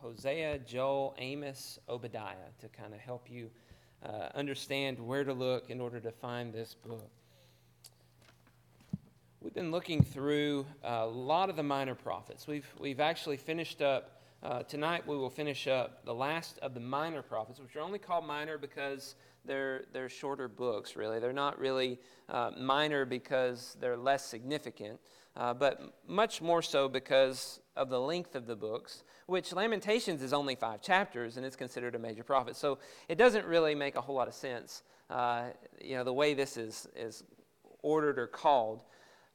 Hosea, Joel, Amos, Obadiah to kind of help you uh, understand where to look in order to find this book. We've been looking through a lot of the minor prophets. We've, we've actually finished up, uh, tonight we will finish up the last of the minor prophets, which are only called minor because they're, they're shorter books, really. They're not really uh, minor because they're less significant, uh, but much more so because of the length of the books, which Lamentations is only five chapters and it's considered a major prophet. So it doesn't really make a whole lot of sense, uh, you know, the way this is, is ordered or called.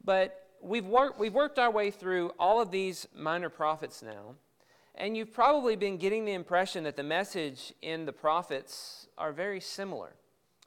But we've worked, we've worked our way through all of these minor prophets now, and you've probably been getting the impression that the message in the prophets are very similar.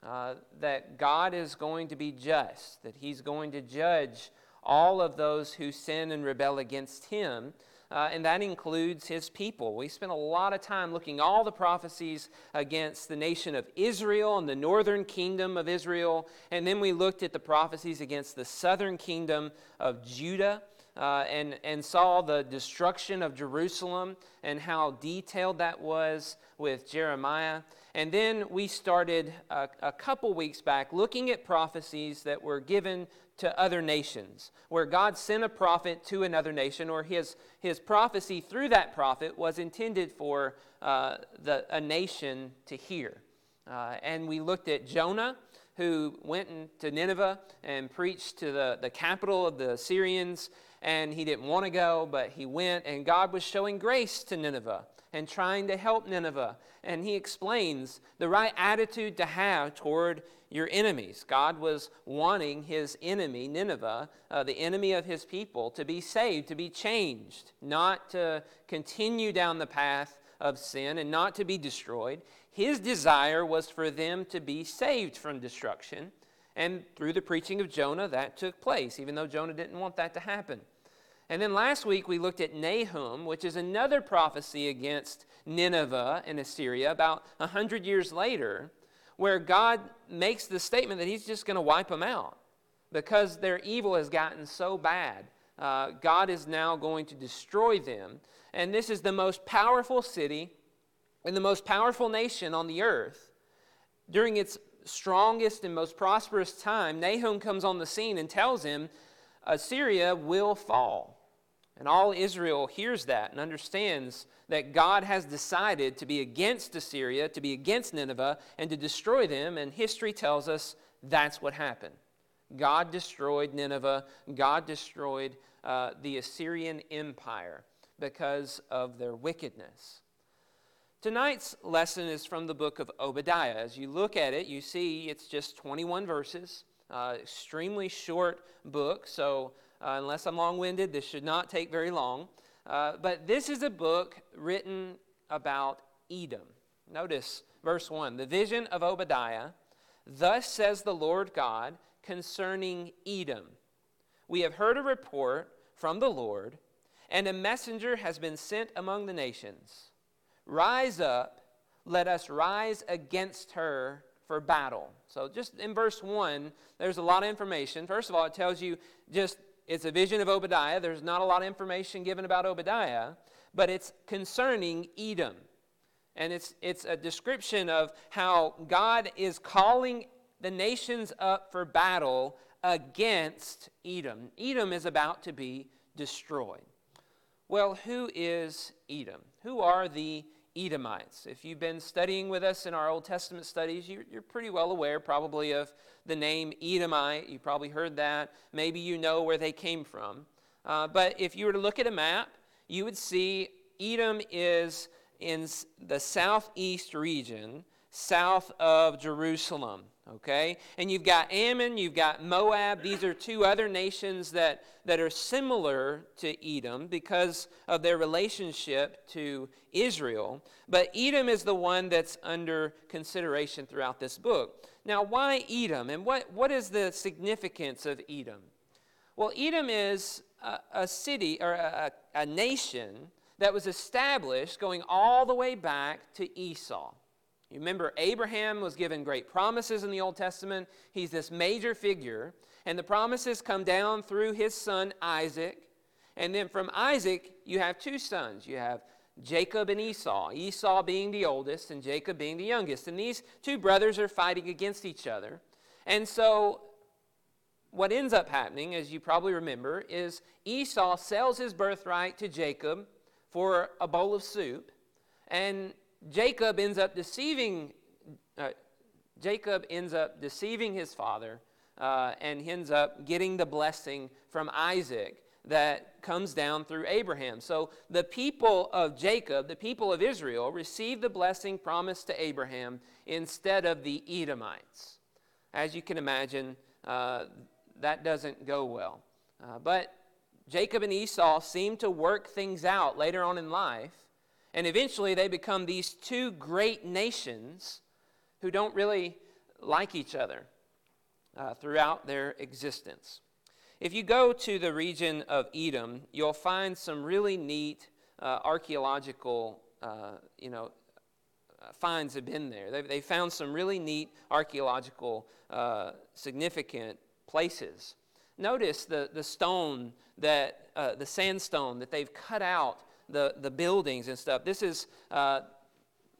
Uh, that God is going to be just, that He's going to judge all of those who sin and rebel against Him, uh, and that includes his people. We spent a lot of time looking all the prophecies against the nation of Israel and the northern kingdom of Israel, and then we looked at the prophecies against the southern kingdom of Judah. Uh, and, and saw the destruction of Jerusalem and how detailed that was with Jeremiah. And then we started a, a couple weeks back looking at prophecies that were given to other nations, where God sent a prophet to another nation, or his, his prophecy through that prophet was intended for uh, the, a nation to hear. Uh, and we looked at Jonah, who went to Nineveh and preached to the, the capital of the Assyrians, and he didn't want to go, but he went, and God was showing grace to Nineveh and trying to help Nineveh. And he explains the right attitude to have toward your enemies. God was wanting his enemy, Nineveh, uh, the enemy of his people, to be saved, to be changed, not to continue down the path of sin and not to be destroyed. His desire was for them to be saved from destruction. And through the preaching of Jonah, that took place, even though Jonah didn't want that to happen. And then last week we looked at Nahum, which is another prophecy against Nineveh and Assyria about 100 years later where God makes the statement that He's just going to wipe them out because their evil has gotten so bad. Uh, God is now going to destroy them. And this is the most powerful city and the most powerful nation on the earth. During its strongest and most prosperous time, Nahum comes on the scene and tells him Assyria will fall. And all Israel hears that and understands that God has decided to be against Assyria, to be against Nineveh, and to destroy them. And history tells us that's what happened. God destroyed Nineveh, God destroyed uh, the Assyrian Empire because of their wickedness. Tonight's lesson is from the book of Obadiah. As you look at it, you see it's just 21 verses, uh, extremely short book. So uh, unless I'm long winded, this should not take very long. Uh, but this is a book written about Edom. Notice verse 1 The vision of Obadiah. Thus says the Lord God concerning Edom We have heard a report from the Lord, and a messenger has been sent among the nations. Rise up, let us rise against her for battle. So, just in verse 1, there's a lot of information. First of all, it tells you just it's a vision of Obadiah. There's not a lot of information given about Obadiah, but it's concerning Edom. And it's, it's a description of how God is calling the nations up for battle against Edom. Edom is about to be destroyed. Well, who is Edom? Who are the Edomites. If you've been studying with us in our Old Testament studies, you're, pretty well aware probably of the name Edomite. You probably heard that. Maybe you know where they came from. Uh, but if you were to look at a map, you would see Edom is in the southeast region, south of Jerusalem okay? And you've got Ammon, you've got Moab. These are two other nations that, that are similar to Edom because of their relationship to Israel. But Edom is the one that's under consideration throughout this book. Now, why Edom? And what, what is the significance of Edom? Well, Edom is a, a city or a, a nation that was established going all the way back to Esau. You remember, Abraham was given great promises in the Old Testament. He's this major figure. And the promises come down through his son Isaac. And then from Isaac, you have two sons. You have Jacob and Esau, Esau being the oldest and Jacob being the youngest. And these two brothers are fighting against each other. And so, what ends up happening, as you probably remember, is Esau sells his birthright to Jacob for a bowl of soup. And Jacob ends up deceiving. Uh, Jacob ends up deceiving his father uh, and ends up getting the blessing from Isaac that comes down through Abraham. So the people of Jacob, the people of Israel, received the blessing promised to Abraham instead of the Edomites. As you can imagine, uh, that doesn't go well. Uh, but Jacob and Esau seem to work things out later on in life, and eventually they become these two great nations who don't really like each other uh, throughout their existence. If you go to the region of Edom, you'll find some really neat uh, archaeological, uh, you know, uh, finds have been there. They, they found some really neat archaeological uh, significant places. Notice the, the stone that, uh, the sandstone that they've cut out the, the buildings and stuff. This is, uh,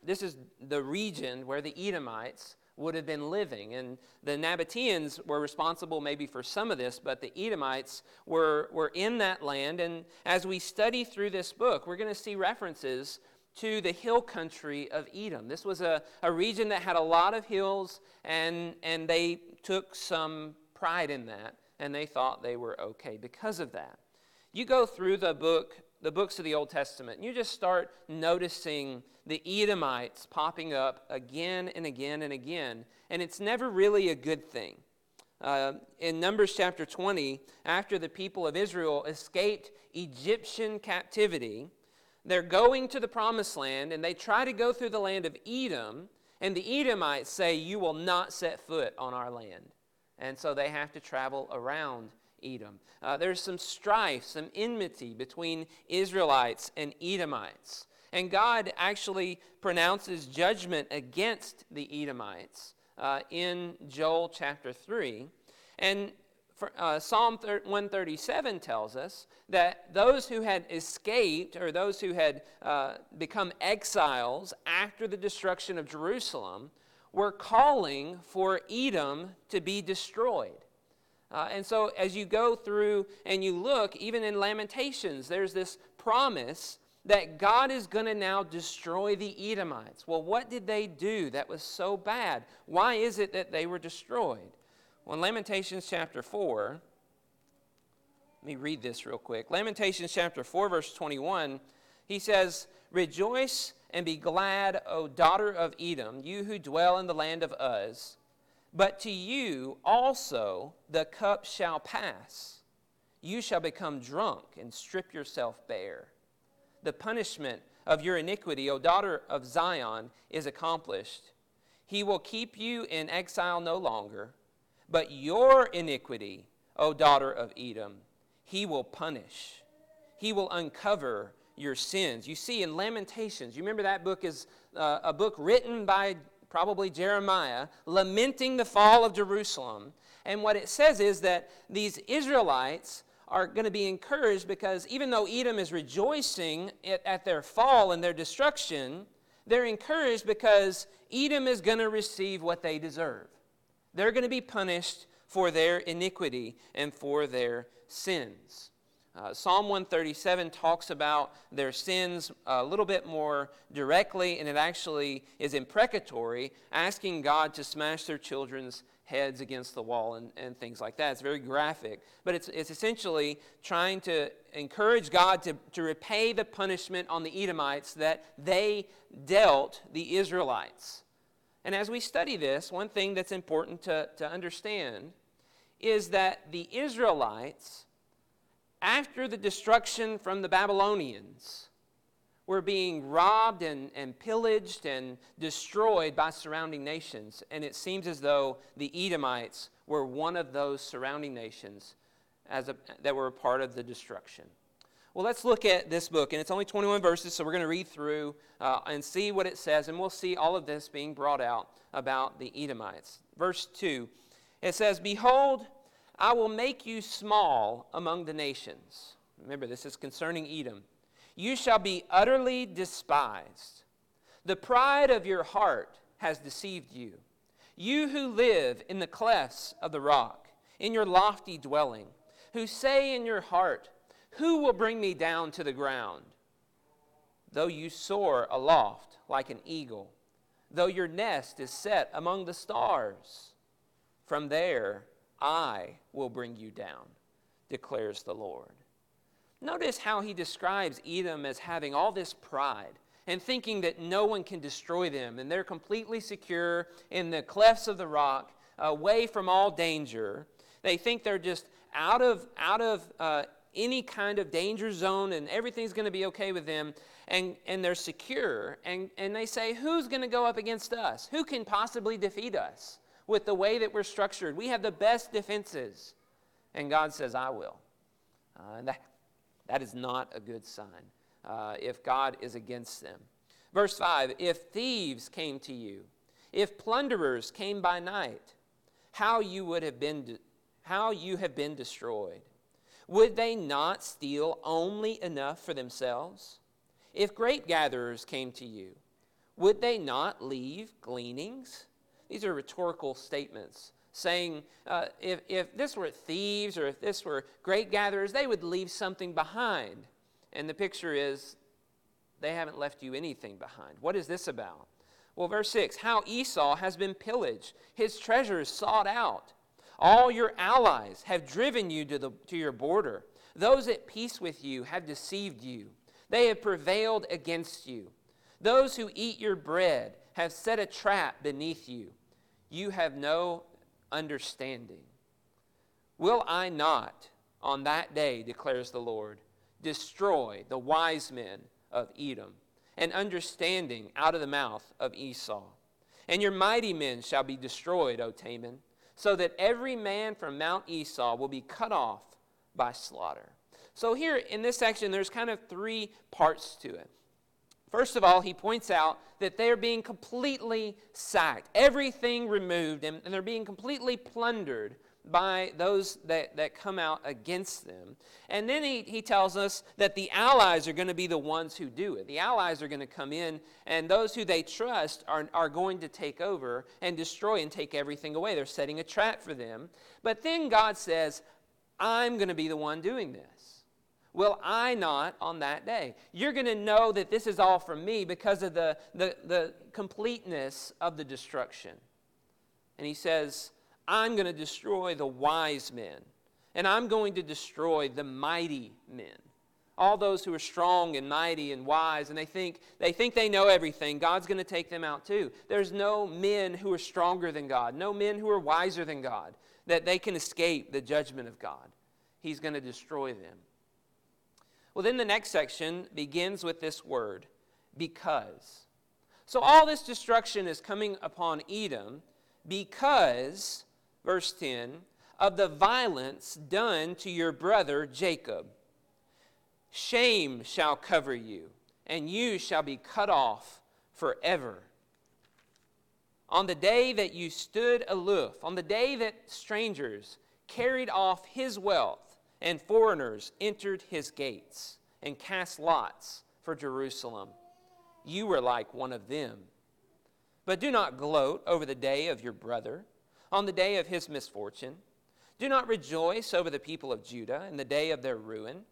this is the region where the Edomites would have been living. And the Nabateans were responsible maybe for some of this, but the Edomites were, were in that land. And as we study through this book, we're going to see references to the hill country of Edom. This was a, a region that had a lot of hills, and, and they took some pride in that, and they thought they were okay because of that. You go through the book the books of the Old Testament, you just start noticing the Edomites popping up again and again and again, and it's never really a good thing. Uh, in Numbers chapter 20, after the people of Israel escaped Egyptian captivity, they're going to the promised land and they try to go through the land of Edom, and the Edomites say, You will not set foot on our land. And so they have to travel around Edom. Uh, there's some strife, some enmity between Israelites and Edomites. And God actually pronounces judgment against the Edomites uh, in Joel chapter 3. And for, uh, Psalm 137 tells us that those who had escaped, or those who had uh, become exiles after the destruction of Jerusalem, were calling for Edom to be destroyed. Uh, and so, as you go through and you look, even in Lamentations, there's this promise that God is going to now destroy the Edomites. Well, what did they do that was so bad? Why is it that they were destroyed? Well, in Lamentations chapter 4, let me read this real quick. Lamentations chapter 4, verse 21, he says, Rejoice and be glad, O daughter of Edom, you who dwell in the land of Uz. But to you also the cup shall pass. You shall become drunk and strip yourself bare. The punishment of your iniquity, O daughter of Zion, is accomplished. He will keep you in exile no longer, but your iniquity, O daughter of Edom, he will punish. He will uncover your sins. You see, in Lamentations, you remember that book is uh, a book written by probably Jeremiah, lamenting the fall of Jerusalem. And what it says is that these Israelites are going to be encouraged because even though Edom is rejoicing at their fall and their destruction, they're encouraged because Edom is going to receive what they deserve. They're going to be punished for their iniquity and for their sins. Uh, Psalm 137 talks about their sins a little bit more directly, and it actually is imprecatory, asking God to smash their children's heads against the wall and, and things like that. It's very graphic, but it's, it's essentially trying to encourage God to, to repay the punishment on the Edomites that they dealt the Israelites. And as we study this, one thing that's important to, to understand is that the Israelites after the destruction from the Babylonians, were being robbed and, and pillaged and destroyed by surrounding nations. And it seems as though the Edomites were one of those surrounding nations as a, that were a part of the destruction. Well, let's look at this book, and it's only 21 verses, so we're going to read through uh, and see what it says, and we'll see all of this being brought out about the Edomites. Verse 2 it says, Behold, I will make you small among the nations. Remember, this is concerning Edom. You shall be utterly despised. The pride of your heart has deceived you. You who live in the clefts of the rock, in your lofty dwelling, who say in your heart, Who will bring me down to the ground? Though you soar aloft like an eagle, though your nest is set among the stars, from there I will bring you down, declares the Lord. Notice how he describes Edom as having all this pride and thinking that no one can destroy them, and they're completely secure in the clefts of the rock, away from all danger. They think they're just out of, out of uh, any kind of danger zone and everything's going to be okay with them and, and they're secure and, and they say who's going to go up against us who can possibly defeat us with the way that we're structured. We have the best defenses. And god says i will. Uh, that, that is not a good sign uh, if god is against them. Verse 5 if thieves came to you if plunderers came by night how you would have been de- how you have been destroyed. Would they not steal only enough for themselves? If grape gatherers came to you, would they not leave gleanings? These are rhetorical statements saying uh, if, if this were thieves or if this were grape gatherers, they would leave something behind. And the picture is they haven't left you anything behind. What is this about? Well, verse 6 How Esau has been pillaged, his treasures sought out. All your allies have driven you to, the, to your border. Those at peace with you have deceived you. They have prevailed against you. Those who eat your bread have set a trap beneath you. You have no understanding. Will I not, on that day, declares the Lord, destroy the wise men of Edom and understanding out of the mouth of Esau? And your mighty men shall be destroyed, O Teman so that every man from Mount Esau will be cut off by slaughter. So, here in this section, there's kind of three parts to it. First of all, he points out that they're being completely sacked, everything removed, and, and they're being completely plundered by those that, that come out against them. And then he, he tells us that the allies are going to be the ones who do it. The allies are going to come in, and those who they trust are, are going to take over and destroy and take everything away. They're setting a trap for them. But then God says, I'm going to be the one doing this. Will I not on that day? You're going to know that this is all from me because of the, the, the completeness of the destruction. And he says, I'm going to destroy the wise men, and I'm going to destroy the mighty men. All those who are strong and mighty and wise, and they think they think they know everything. God's going to take them out too. There's no men who are stronger than God, no men who are wiser than God, that they can escape the judgment of God. He's going to destroy them. Well, then the next section begins with this word, because. So all this destruction is coming upon Edom because verse 10, of the violence done to your brother Jacob. Shame shall cover you, and you shall be cut off forever. On the day that you stood aloof, on the day that strangers carried off his wealth, and foreigners entered his gates and cast lots for Jerusalem, you were like one of them. But do not gloat over the day of your brother on the day of his misfortune. Do not rejoice over the people of Judah in the day of their ruin.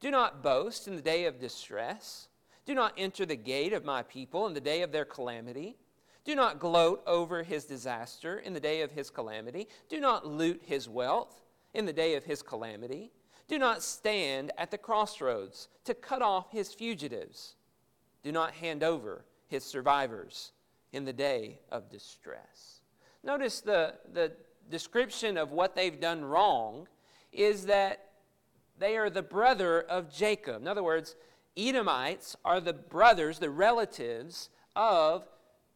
Do not boast in the day of distress. Do not enter the gate of my people in the day of their calamity. Do not gloat over his disaster in the day of his calamity. Do not loot his wealth in the day of his calamity. Do not stand at the crossroads to cut off his fugitives. Do not hand over his survivors in the day of distress. Notice the, the description of what they've done wrong is that they are the brother of Jacob. In other words, Edomites are the brothers, the relatives of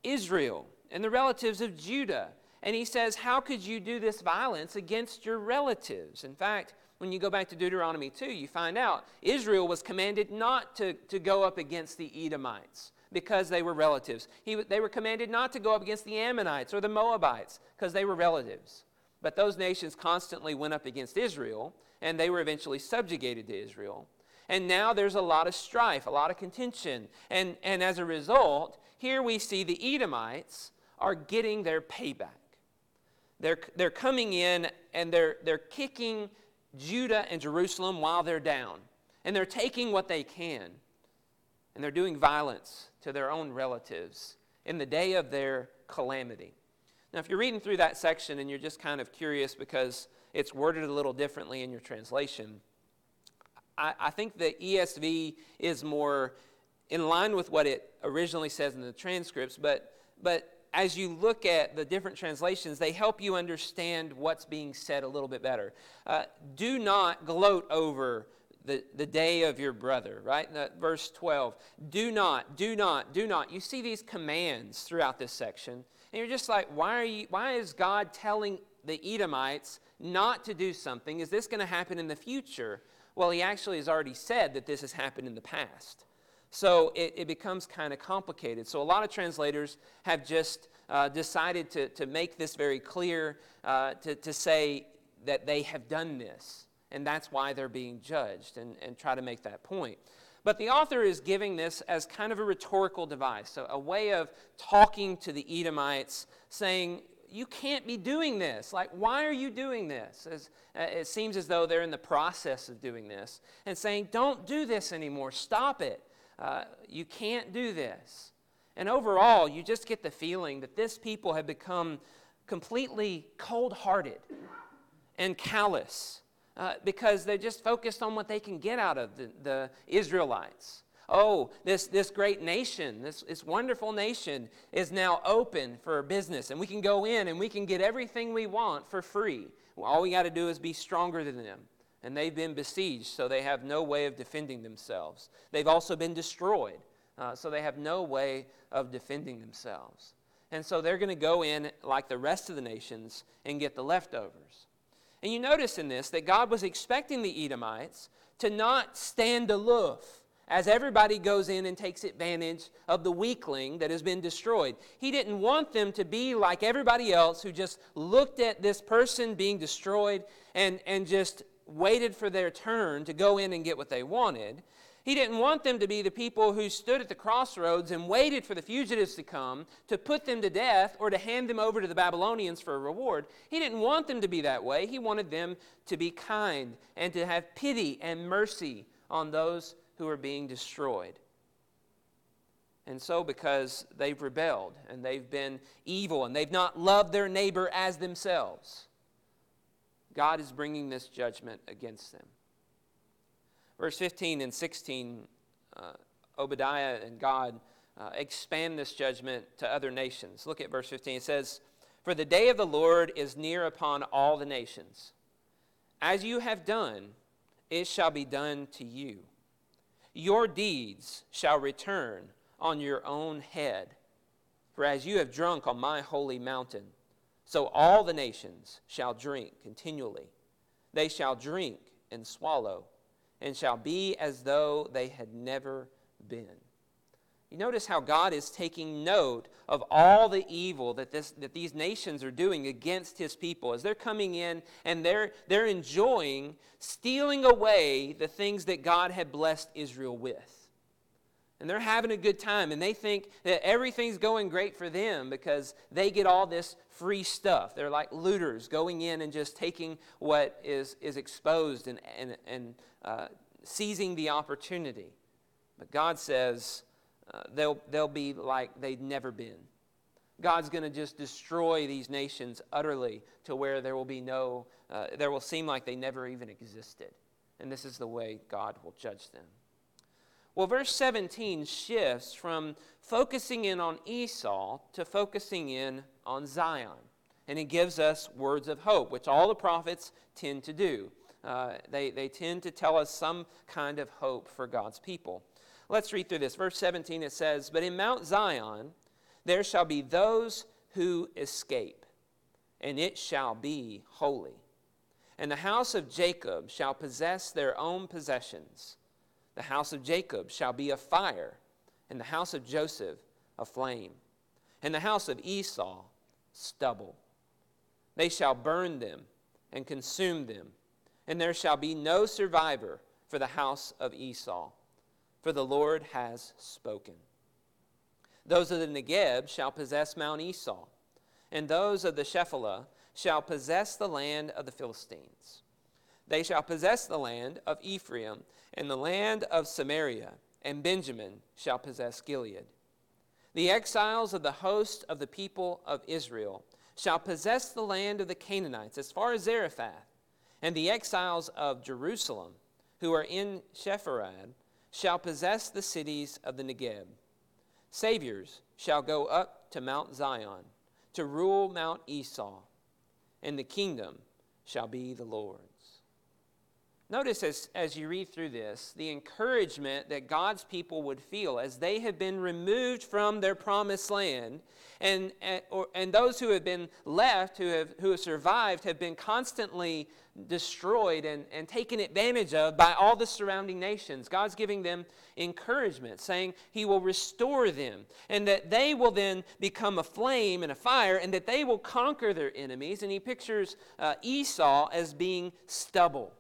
Israel and the relatives of Judah. And he says, How could you do this violence against your relatives? In fact, when you go back to Deuteronomy 2, you find out Israel was commanded not to, to go up against the Edomites because they were relatives. He, they were commanded not to go up against the Ammonites or the Moabites because they were relatives. But those nations constantly went up against Israel, and they were eventually subjugated to Israel. And now there's a lot of strife, a lot of contention. And, and as a result, here we see the Edomites are getting their payback. They're, they're coming in and they're, they're kicking Judah and Jerusalem while they're down. And they're taking what they can. And they're doing violence to their own relatives in the day of their calamity. Now, if you're reading through that section and you're just kind of curious because it's worded a little differently in your translation, I, I think the ESV is more in line with what it originally says in the transcripts, but, but as you look at the different translations, they help you understand what's being said a little bit better. Uh, do not gloat over the, the day of your brother, right? verse 12. Do not, do not, do not. You see these commands throughout this section, and you're just like, why, are you, why is God telling the Edomites not to do something? Is this going to happen in the future? Well, he actually has already said that this has happened in the past. So it, it becomes kind of complicated. So a lot of translators have just uh, decided to, to make this very clear, uh, to, to say that they have done this, and that's why they're being judged, and, and try to make that point. But the author is giving this as kind of a rhetorical device, so a way of talking to the Edomites, saying, you can't be doing this. Like, why are you doing this? As, uh, it seems as though they're in the process of doing this and saying, don't do this anymore. Stop it. Uh, you can't do this. And overall, you just get the feeling that this people have become completely cold hearted and callous uh, because they're just focused on what they can get out of the, the Israelites. Oh, this, this great nation, this, this wonderful nation is now open for business, and we can go in and we can get everything we want for free. All we got to do is be stronger than them and they've been besieged, so they have no way of defending themselves. They've also been destroyed, uh, so they have no way of defending themselves. And so they're going to go in like the rest of the nations and get the leftovers. And you notice in this that God was expecting the Edomites to not stand aloof as everybody goes in and takes advantage of the weakling that has been destroyed. He didn't want them to be like everybody else who just looked at this person being destroyed and, and just waited for their turn to go in and get what they wanted. He didn't want them to be the people who stood at the crossroads and waited for the fugitives to come to put them to death or to hand them over to the Babylonians for a reward. He didn't want them to be that way. He wanted them to be kind and to have pity and mercy on those who are being destroyed. And so, because they've rebelled and they've been evil and they've not loved their neighbor as themselves, God is bringing this judgment against them. Verse 15 and 16, uh, Obadiah and God uh, expand this judgment to other nations. Look at verse 15. It says, For the day of the Lord is near upon all the nations. As you have done, it shall be done to you. Your deeds shall return on your own head. For as you have drunk on my holy mountain, so all the nations shall drink continually. They shall drink and swallow, and shall be as though they had never been. You notice how God is taking note of all the evil that, this, that these nations are doing against his people as they're coming in and they're, they're enjoying stealing away the things that God had blessed Israel with and they're having a good time and they think that everything's going great for them because they get all this free stuff. They're like looters going in and just taking what is, is exposed and, and, and uh, seizing the opportunity. But god says uh, they'll, they'll be like they've never been. God's going to just destroy these nations utterly to where there will be no uh, there will seem like they never even existed. And this is the way god will judge them well, verse 17 shifts from focusing in on Esau to focusing in on Zion. And it gives us words of hope, which all the prophets tend to do. Uh, they, they tend to tell us some kind of hope for God's people. Let's read through this. Verse 17 it says, But in Mount Zion there shall be those who escape, and it shall be holy. And the house of Jacob shall possess their own possessions the house of Jacob shall be a fire, and the house of Joseph a flame, and the house of Esau stubble. They shall burn them and consume them, and there shall be no survivor, for the house of Esau, for the Lord has spoken. Those of the Negeb shall possess Mount Esau, and those of the Shephelah shall possess the land of the Philistines. They shall possess the land of Ephraim, and the land of Samaria, and Benjamin shall possess Gilead. The exiles of the host of the people of Israel shall possess the land of the Canaanites as far as Zarephath, and the exiles of Jerusalem who are in Sepharad shall possess the cities of the Negeb. Saviors shall go up to Mount Zion to rule Mount Esau, and the kingdom shall be the Lord's. Notice as, as you read through this, the encouragement that God's people would feel as they have been removed from their promised land, and, and, or, and those who have been left, who have, who have survived, have been constantly destroyed and, and taken advantage of by all the surrounding nations. God's giving them encouragement, saying He will restore them, and that they will then become a flame and a fire, and that they will conquer their enemies. And He pictures uh, Esau as being stubble.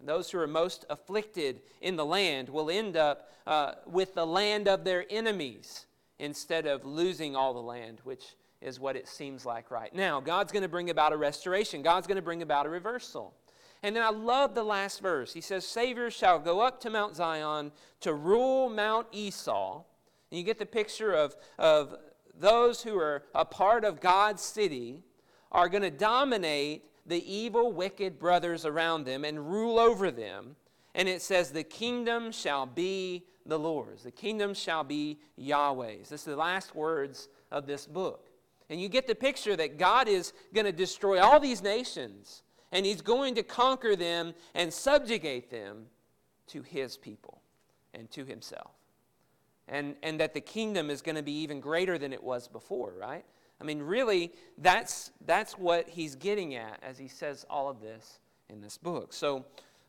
Those who are most afflicted in the land will end up uh, with the land of their enemies instead of losing all the land, which is what it seems like right now. God's going to bring about a restoration, God's going to bring about a reversal. And then I love the last verse. He says, Savior shall go up to Mount Zion to rule Mount Esau. And you get the picture of, of those who are a part of God's city are going to dominate the evil, wicked brothers around them and rule over them. And it says, The kingdom shall be the Lord's. The kingdom shall be Yahweh's. This is the last words of this book. And you get the picture that God is going to destroy all these nations, and He's going to conquer them and subjugate them to His people and to Himself. And, and that the kingdom is going to be even greater than it was before, right? I mean, really, that's, that's what he's getting at as he says all of this in this book. So,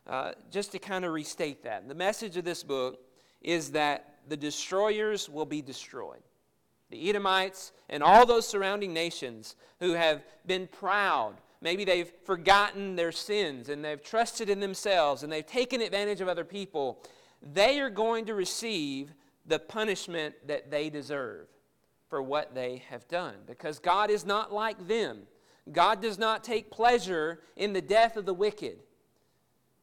uh, just to kind of restate that, the message of this book is that the destroyers will be destroyed. The Edomites and all those surrounding nations who have been proud, maybe they've forgotten their sins and they've trusted in themselves and they've taken advantage of other people, they are going to receive the punishment that they deserve for what they have done. Because God is not like them. God does not take pleasure in the death of the wicked.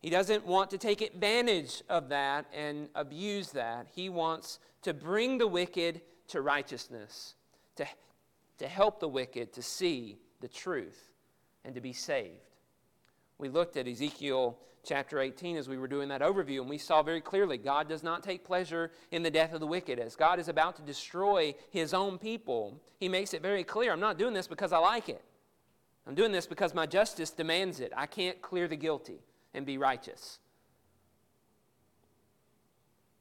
He doesn't want to take advantage of that and abuse that. He wants to bring the wicked to righteousness, to, to help the wicked to see the truth and to be saved. We looked at Ezekiel chapter 18 as we were doing that overview, and we saw very clearly God does not take pleasure in the death of the wicked. As God is about to destroy his own people, he makes it very clear I'm not doing this because I like it. I'm doing this because my justice demands it. I can't clear the guilty and be righteous.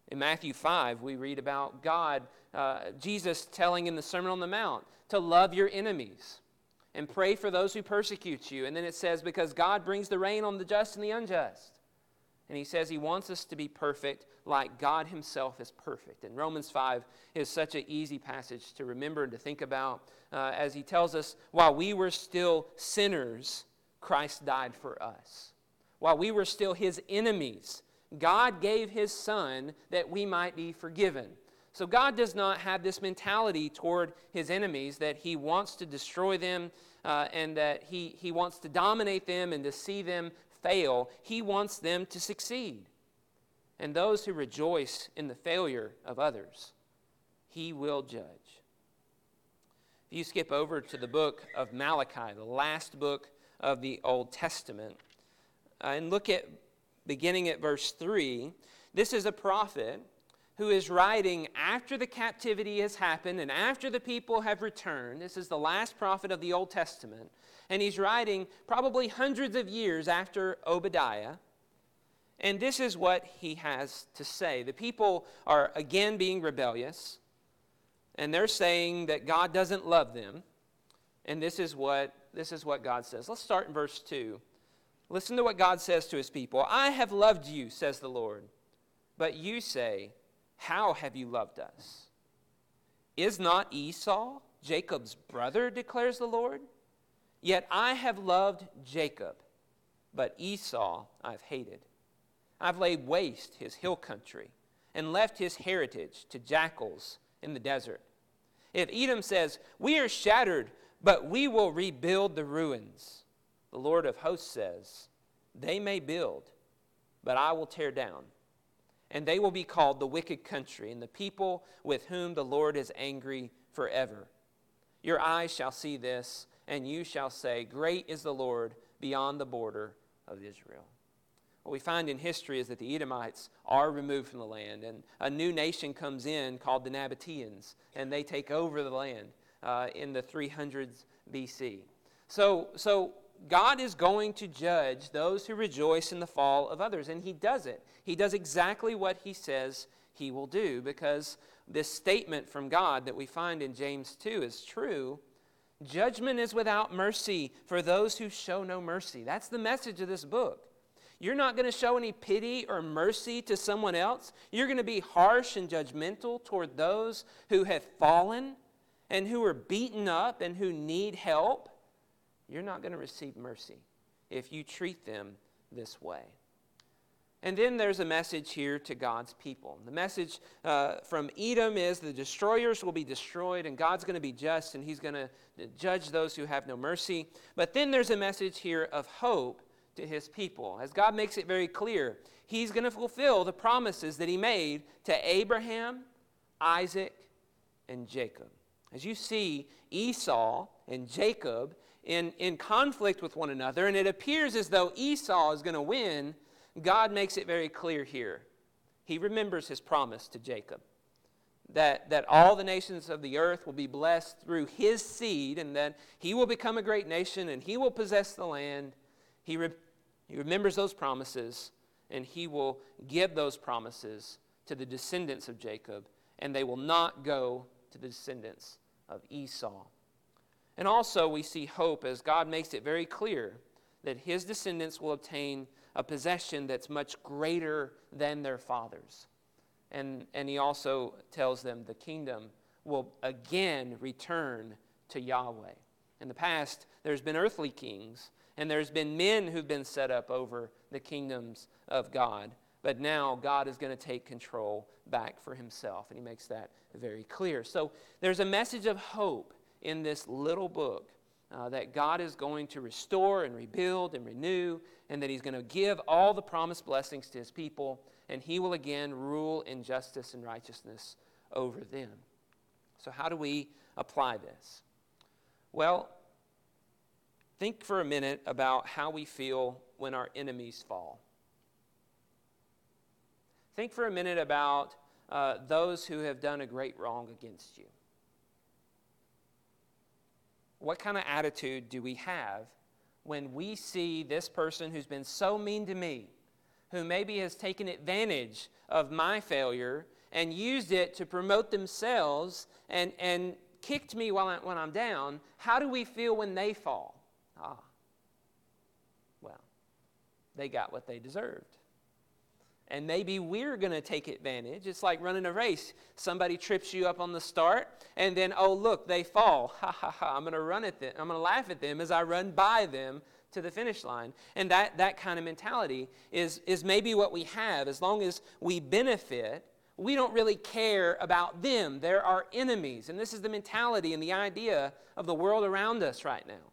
In Matthew 5, we read about God, uh, Jesus telling in the Sermon on the Mount to love your enemies and pray for those who persecute you. And then it says, because God brings the rain on the just and the unjust. And he says he wants us to be perfect like God himself is perfect. And Romans 5 is such an easy passage to remember and to think about uh, as he tells us, while we were still sinners, Christ died for us. While we were still his enemies, God gave his son that we might be forgiven. So God does not have this mentality toward his enemies that he wants to destroy them uh, and that he, he wants to dominate them and to see them fail. He wants them to succeed. And those who rejoice in the failure of others, he will judge. If you skip over to the book of Malachi, the last book of the Old Testament, uh, and look at beginning at verse 3, this is a prophet who is writing after the captivity has happened and after the people have returned. This is the last prophet of the Old Testament. And he's writing probably hundreds of years after Obadiah. And this is what he has to say. The people are again being rebellious, and they're saying that God doesn't love them. And this is what, this is what God says. Let's start in verse 2. Listen to what God says to his people I have loved you, says the Lord. But you say, how have you loved us? Is not Esau Jacob's brother, declares the Lord? Yet I have loved Jacob, but Esau I've hated. I've laid waste his hill country and left his heritage to jackals in the desert. If Edom says, We are shattered, but we will rebuild the ruins, the Lord of hosts says, They may build, but I will tear down. And they will be called the wicked country, and the people with whom the Lord is angry forever. Your eyes shall see this, and you shall say, Great is the Lord beyond the border of Israel. What we find in history is that the Edomites are removed from the land, and a new nation comes in called the Nabateans, and they take over the land uh, in the 300s BC. So, so God is going to judge those who rejoice in the fall of others, and He does it. He does exactly what He says He will do, because this statement from God that we find in James 2 is true. Judgment is without mercy for those who show no mercy. That's the message of this book. You're not going to show any pity or mercy to someone else. You're going to be harsh and judgmental toward those who have fallen and who are beaten up and who need help. You're not going to receive mercy if you treat them this way. And then there's a message here to God's people. The message uh, from Edom is the destroyers will be destroyed, and God's going to be just, and He's going to judge those who have no mercy. But then there's a message here of hope to his people. As God makes it very clear, he's going to fulfill the promises that he made to Abraham, Isaac, and Jacob. As you see Esau and Jacob in, in conflict with one another, and it appears as though Esau is going to win, God makes it very clear here. He remembers his promise to Jacob that, that all the nations of the earth will be blessed through his seed, and that he will become a great nation and he will possess the land. He, re- he remembers those promises, and he will give those promises to the descendants of Jacob, and they will not go to the descendants of Esau. And also, we see hope as God makes it very clear that his descendants will obtain a possession that's much greater than their fathers. And, and he also tells them the kingdom will again return to Yahweh. In the past, there's been earthly kings, and there's been men who've been set up over the kingdoms of God. But now God is going to take control back for himself, and he makes that very clear. So there's a message of hope in this little book uh, that God is going to restore and rebuild and renew, and that he's going to give all the promised blessings to his people, and he will again rule in justice and righteousness over them. So, how do we apply this? Well, Think for a minute about how we feel when our enemies fall. Think for a minute about uh, those who have done a great wrong against you. What kind of attitude do we have when we see this person who's been so mean to me, who maybe has taken advantage of my failure and used it to promote themselves and, and kicked me while I, when I'm down? How do we feel when they fall? Ah, well, they got what they deserved. And maybe we're going to take advantage. It's like running a race. Somebody trips you up on the start, and then, oh, look, they fall. Ha ha ha. I'm going to run at them. I'm going to laugh at them as I run by them to the finish line. And that, that kind of mentality is, is maybe what we have. As long as we benefit, we don't really care about them. They're our enemies. And this is the mentality and the idea of the world around us right now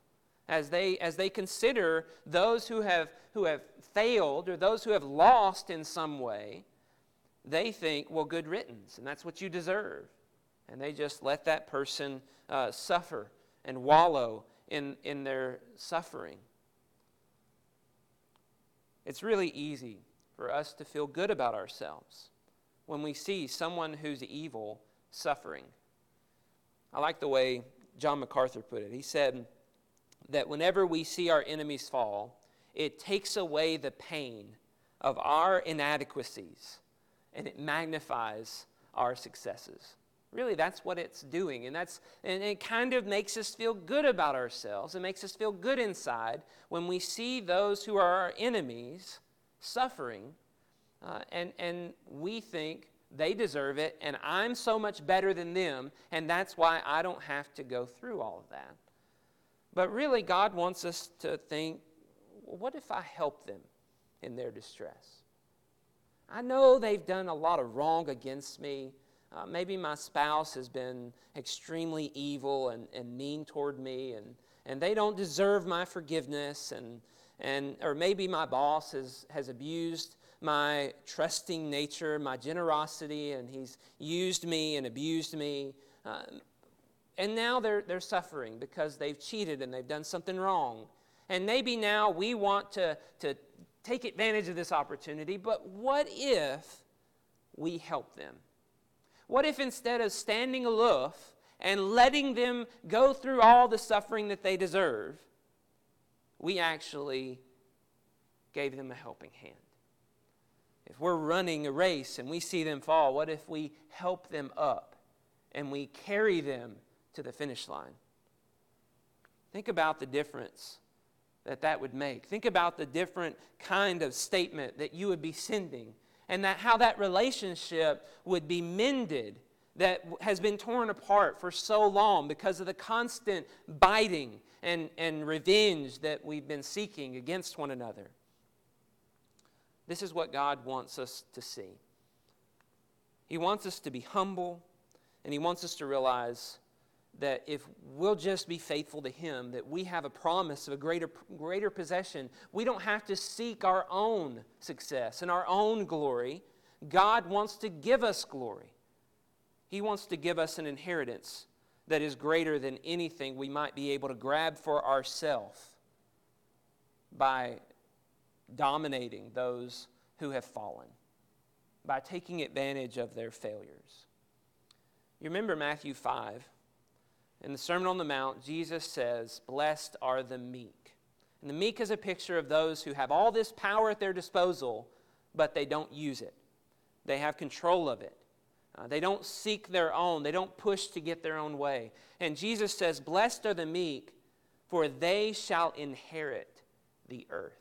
as they, as they consider those who have, who have failed or those who have lost in some way, they think, well, good riddance, and that's what you deserve. And they just let that person uh, suffer and wallow in, in their suffering. It's really easy for us to feel good about ourselves when we see someone who's evil suffering. I like the way John MacArthur put it. He said, that whenever we see our enemies fall, it takes away the pain of our inadequacies and it magnifies our successes. Really, that's what it's doing. And, that's, and it kind of makes us feel good about ourselves. It makes us feel good inside when we see those who are our enemies suffering. Uh, and, and we think they deserve it, and I'm so much better than them, and that's why I don't have to go through all of that. But really, God wants us to think well, what if I help them in their distress? I know they've done a lot of wrong against me. Uh, maybe my spouse has been extremely evil and, and mean toward me, and, and they don't deserve my forgiveness. And, and, or maybe my boss has, has abused my trusting nature, my generosity, and he's used me and abused me. Uh, and now they're, they're suffering because they've cheated and they've done something wrong. And maybe now we want to, to take advantage of this opportunity, but what if we help them? What if instead of standing aloof and letting them go through all the suffering that they deserve, we actually gave them a helping hand? If we're running a race and we see them fall, what if we help them up and we carry them to the finish line? Think about the difference that that would make. Think about the different kind of statement that you would be sending and that how that relationship would be mended that has been torn apart for so long because of the constant biting and, and revenge that we've been seeking against one another. This is what God wants us to see. He wants us to be humble, and He wants us to realize that if we'll just be faithful to Him, that we have a promise of a greater, greater possession. We don't have to seek our own success and our own glory. God wants to give us glory. He wants to give us an inheritance that is greater than anything we might be able to grab for ourselves by dominating those who have fallen, by taking advantage of their failures. You remember Matthew 5? In the Sermon on the Mount, Jesus says, Blessed are the meek. And the meek is a picture of those who have all this power at their disposal, but they don't use it. They have control of it. Uh, they don't seek their own, they don't push to get their own way. And Jesus says, Blessed are the meek, for they shall inherit the earth.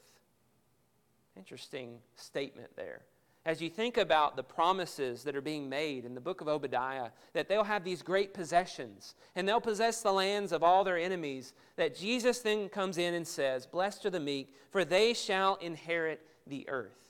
Interesting statement there as you think about the promises that are being made in the book of Obadiah, that they'll have these great possessions and they'll possess the lands of all their enemies, that Jesus then comes in and says, Blessed are the meek, for they shall inherit the earth.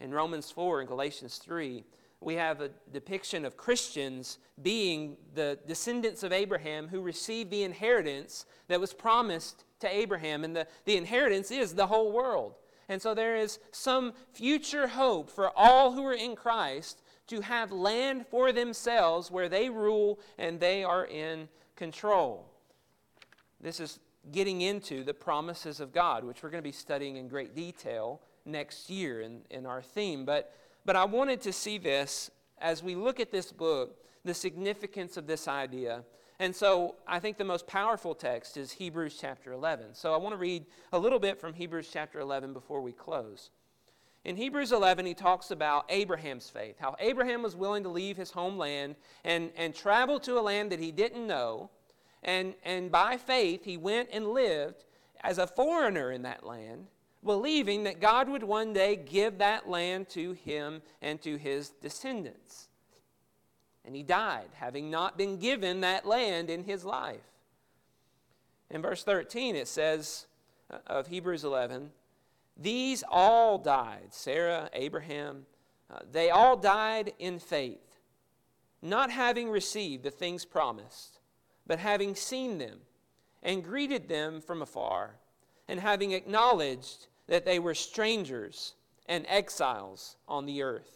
In Romans 4 and Galatians 3, we have a depiction of Christians being the descendants of Abraham who received the inheritance that was promised to Abraham. And the, the inheritance is the whole world. And so there is some future hope for all who are in Christ to have land for themselves where they rule and they are in control. This is getting into the promises of God, which we're going to be studying in great detail next year in, in our theme. But, but I wanted to see this as we look at this book, the significance of this idea and so I think the most powerful text is Hebrews chapter 11. So I want to read a little bit from Hebrews chapter 11 before we close. In Hebrews 11, he talks about Abraham's faith, how Abraham was willing to leave his homeland and, and travel to a land that he didn't know. And, and by faith, he went and lived as a foreigner in that land, believing that God would one day give that land to him and to his descendants and he died, having not been given that land in his life. In verse 13, it says uh, of Hebrews 11, These all died, Sarah, Abraham, uh, they all died in faith, not having received the things promised, but having seen them and greeted them from afar, and having acknowledged that they were strangers and exiles on the earth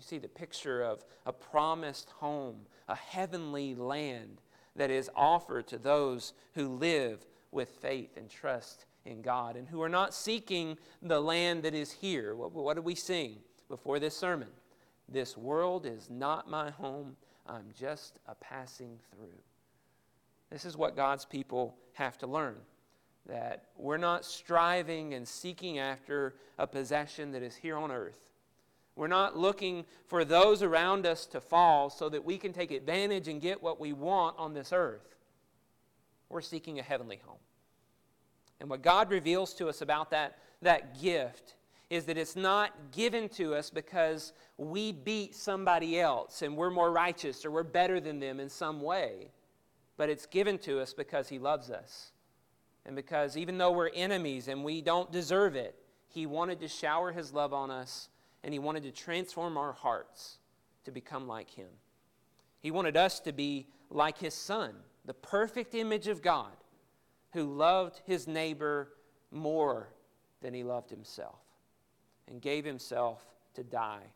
You see the picture of a promised home, a heavenly land that is offered to those who live with faith and trust in God and who are not seeking the land that is here. What, what did we sing before this sermon? This world is not my home. I'm just a passing through. This is what God's people have to learn that we're not striving and seeking after a possession that is here on earth We're not looking for those around us to fall so that we can take advantage and get what we want on this earth. We're seeking a heavenly home. And what God reveals to us about that, that gift is that it's not given to us because we beat somebody else and we're more righteous or we're better than them in some way, but it's given to us because He loves us. And because even though we're enemies and we don't deserve it, He wanted to shower His love on us and He wanted to transform our hearts to become like Him. He wanted us to be like His Son, the perfect image of God, who loved His neighbor more than He loved Himself and gave Himself to die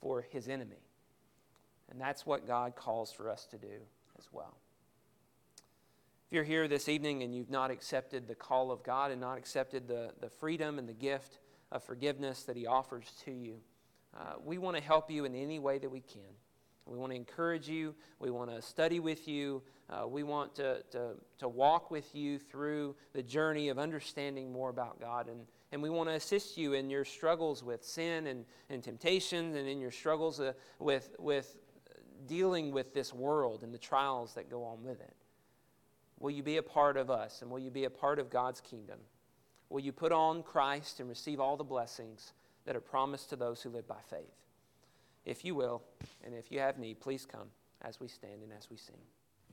for His enemy. And that's what God calls for us to do as well. If you're here this evening and you've not accepted the call of God and not accepted the, the freedom and the gift of forgiveness that He offers to you, uh, we want to help you in any way that we can. We want to encourage you. We want to study with you. Uh, we want to, to, to walk with you through the journey of understanding more about God. And, and we want to assist you in your struggles with sin and, and temptations and in your struggles uh, with, with dealing with this world and the trials that go on with it. Will you be a part of us and will you be a part of God's kingdom? Will you put on Christ and receive all the blessings that are promised to those who live by faith? If you will, and if you have need, please come as we stand and as we sing.